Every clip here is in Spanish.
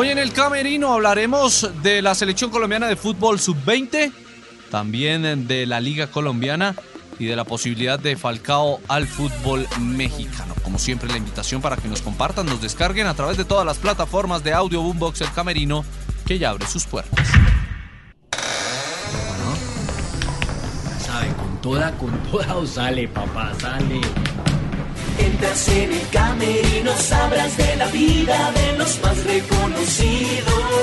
Hoy en el Camerino hablaremos de la selección colombiana de fútbol sub-20, también de la Liga Colombiana y de la posibilidad de Falcao al fútbol mexicano. Como siempre, la invitación para que nos compartan, nos descarguen a través de todas las plataformas de audio Boombox El Camerino, que ya abre sus puertas. sabe, con toda, con toda o sale, papá, sale. Entras en el camerino, sabrás de la vida de más reconocidos.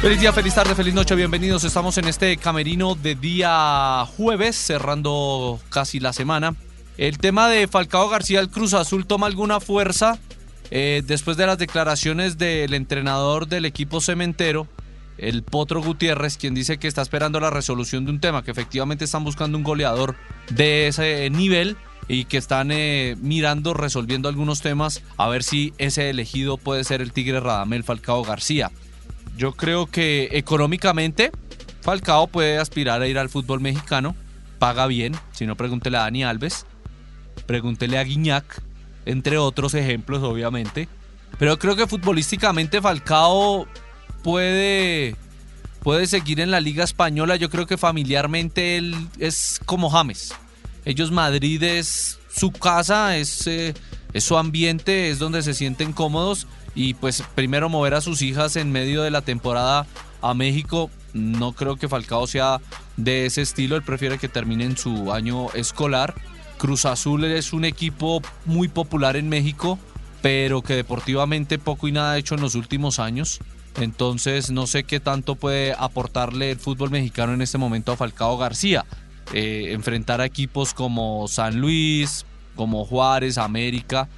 Feliz día, feliz tarde, feliz noche, bienvenidos. Estamos en este camerino de día jueves, cerrando casi la semana. El tema de Falcao García, el Cruz Azul, toma alguna fuerza eh, después de las declaraciones del entrenador del equipo cementero, el Potro Gutiérrez, quien dice que está esperando la resolución de un tema, que efectivamente están buscando un goleador de ese nivel y que están eh, mirando, resolviendo algunos temas, a ver si ese elegido puede ser el Tigre Radamel Falcao García. Yo creo que económicamente Falcao puede aspirar a ir al fútbol mexicano, paga bien, si no pregúntele a Dani Alves, pregúntele a Guiñac, entre otros ejemplos obviamente. Pero creo que futbolísticamente Falcao puede, puede seguir en la Liga Española. Yo creo que familiarmente él es como James. Ellos Madrid es su casa, es, eh, es su ambiente, es donde se sienten cómodos. Y pues primero mover a sus hijas en medio de la temporada a México. No creo que Falcao sea de ese estilo. Él prefiere que terminen su año escolar. Cruz Azul es un equipo muy popular en México, pero que deportivamente poco y nada ha hecho en los últimos años. Entonces no sé qué tanto puede aportarle el fútbol mexicano en este momento a Falcao García. Eh, enfrentar a equipos como San Luis, como Juárez, América,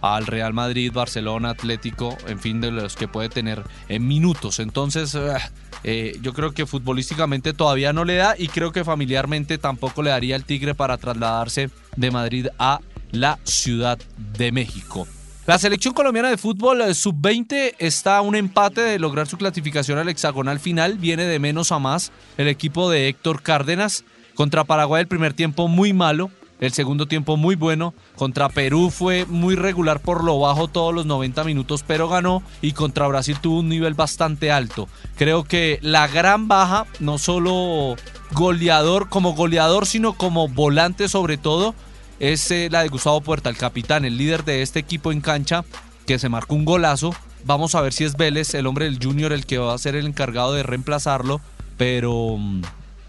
al Real Madrid, Barcelona, Atlético, en fin, de los que puede tener en minutos. Entonces, eh, eh, yo creo que futbolísticamente todavía no le da y creo que familiarmente tampoco le daría el Tigre para trasladarse de Madrid a la Ciudad de México. La selección colombiana de fútbol eh, sub-20 está a un empate de lograr su clasificación al hexagonal final. Viene de menos a más el equipo de Héctor Cárdenas. Contra Paraguay el primer tiempo muy malo, el segundo tiempo muy bueno. Contra Perú fue muy regular por lo bajo todos los 90 minutos, pero ganó. Y contra Brasil tuvo un nivel bastante alto. Creo que la gran baja, no solo goleador como goleador, sino como volante sobre todo, es eh, la de Gustavo Puerta, el capitán, el líder de este equipo en cancha, que se marcó un golazo. Vamos a ver si es Vélez, el hombre del Junior, el que va a ser el encargado de reemplazarlo, pero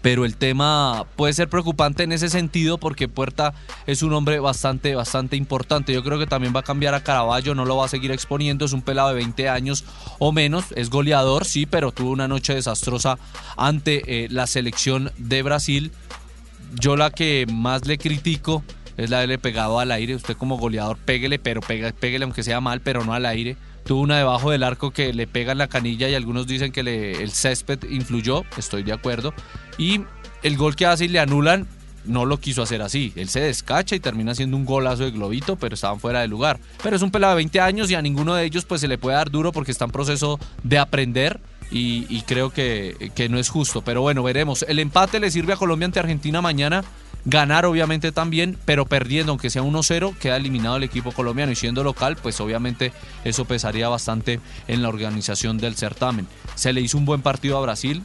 pero el tema puede ser preocupante en ese sentido porque Puerta es un hombre bastante, bastante importante. Yo creo que también va a cambiar a Caraballo, no lo va a seguir exponiendo, es un pelado de 20 años o menos, es goleador, sí, pero tuvo una noche desastrosa ante eh, la selección de Brasil. Yo la que más le critico es la de le pegado al aire. Usted como goleador, péguele, pero péguele aunque sea mal, pero no al aire. Tuvo una debajo del arco que le pega la canilla y algunos dicen que el césped influyó, estoy de acuerdo. Y el gol que hace y le anulan, no lo quiso hacer así. Él se descacha y termina haciendo un golazo de globito, pero estaban fuera de lugar. Pero es un pelado de 20 años y a ninguno de ellos pues se le puede dar duro porque está en proceso de aprender. Y, y creo que, que no es justo. Pero bueno, veremos. El empate le sirve a Colombia ante Argentina mañana ganar obviamente también, pero perdiendo, aunque sea 1-0, queda eliminado el equipo colombiano y siendo local, pues obviamente eso pesaría bastante en la organización del certamen. Se le hizo un buen partido a Brasil,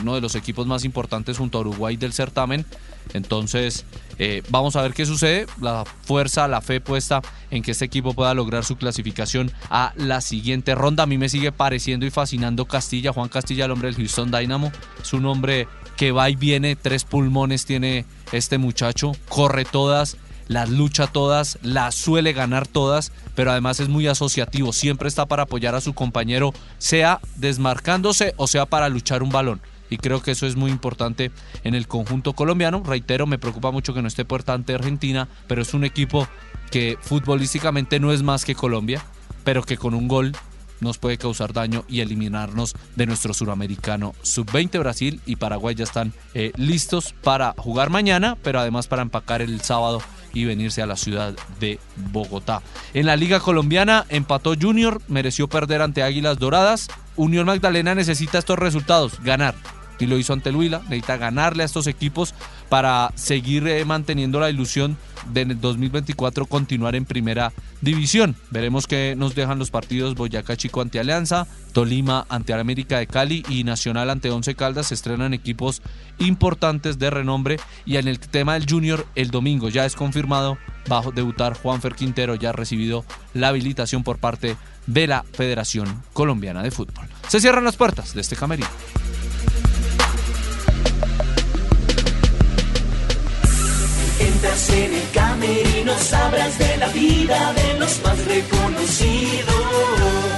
uno de los equipos más importantes junto a Uruguay del certamen. Entonces, eh, vamos a ver qué sucede. La fuerza, la fe puesta en que este equipo pueda lograr su clasificación a la siguiente ronda. A mí me sigue pareciendo y fascinando Castilla, Juan Castilla, el hombre del Houston Dynamo. Es un hombre que va y viene, tres pulmones tiene este muchacho, corre todas, las lucha todas, las suele ganar todas, pero además es muy asociativo, siempre está para apoyar a su compañero, sea desmarcándose o sea para luchar un balón. Y creo que eso es muy importante en el conjunto colombiano. Reitero, me preocupa mucho que no esté puerta ante Argentina, pero es un equipo que futbolísticamente no es más que Colombia, pero que con un gol nos puede causar daño y eliminarnos de nuestro suramericano sub-20. Brasil y Paraguay ya están eh, listos para jugar mañana, pero además para empacar el sábado y venirse a la ciudad de Bogotá. En la Liga Colombiana empató Junior, mereció perder ante Águilas Doradas. Unión Magdalena necesita estos resultados, ganar. Y lo hizo ante el necesita ganarle a estos equipos para seguir eh, manteniendo la ilusión de en el 2024 continuar en primera división. Veremos qué nos dejan los partidos Boyacá Chico ante Alianza, Tolima ante América de Cali y Nacional ante Once Caldas. Se estrenan equipos importantes de renombre y en el tema del Junior el domingo ya es confirmado bajo debutar Juanfer Quintero ya ha recibido la habilitación por parte de la Federación Colombiana de Fútbol. Se cierran las puertas de este camerino. En el camerino, sabrás de la vida de los más reconocidos.